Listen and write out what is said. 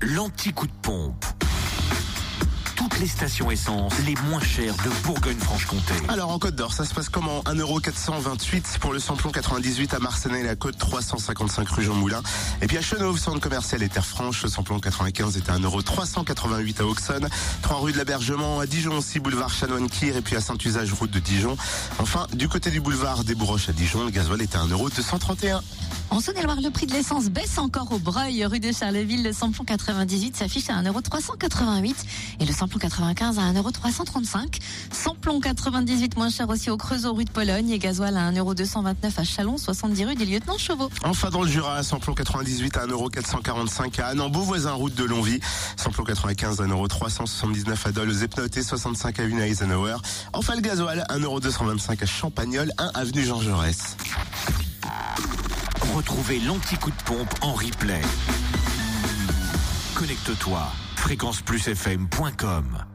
l'anti-coup de pompe. Toutes les stations essence les moins chères de Bourgogne-Franche-Comté. Alors en Côte d'Or, ça se passe comment? 1,428€ pour le samplon 98 à Marcenay la Côte 355 rue Jean Moulin. Et puis à Chenauve, centre commercial et Terre Franche, le samplon 95 est à 1,388€ à Auxonne, 3 rue de l'Abergement, à Dijon aussi, boulevard Chanoine-Kir et puis à Saint-Usage, route de Dijon. Enfin, du côté du boulevard des Bourroches à Dijon, le gasoil est à 1,231€. En Saône-et-Loire, le prix de l'essence baisse encore au Breuil, rue de Charleville. Le samplon 98 s'affiche à 1,388€ et le samplon 95 à 1,335€. Samplon 98 moins cher aussi au Creusot, rue de Pologne et gasoil à 1,229€ à Chalon, 70 rue des Lieutenants Chauveau. Enfin dans le Jura, samplon 98 à 1,445€ à Anne, voisin route de Longvie. Samplon 95 à 1,379€ à Dole, Zepnote et 65 avenue Eisenhower. Enfin le gasoil, 1,225€ à Champagnol, 1 avenue Jean Jaurès. Retrouvez l'anti-coup de pompe en replay. Connecte-toi, fréquenceplusfm.com.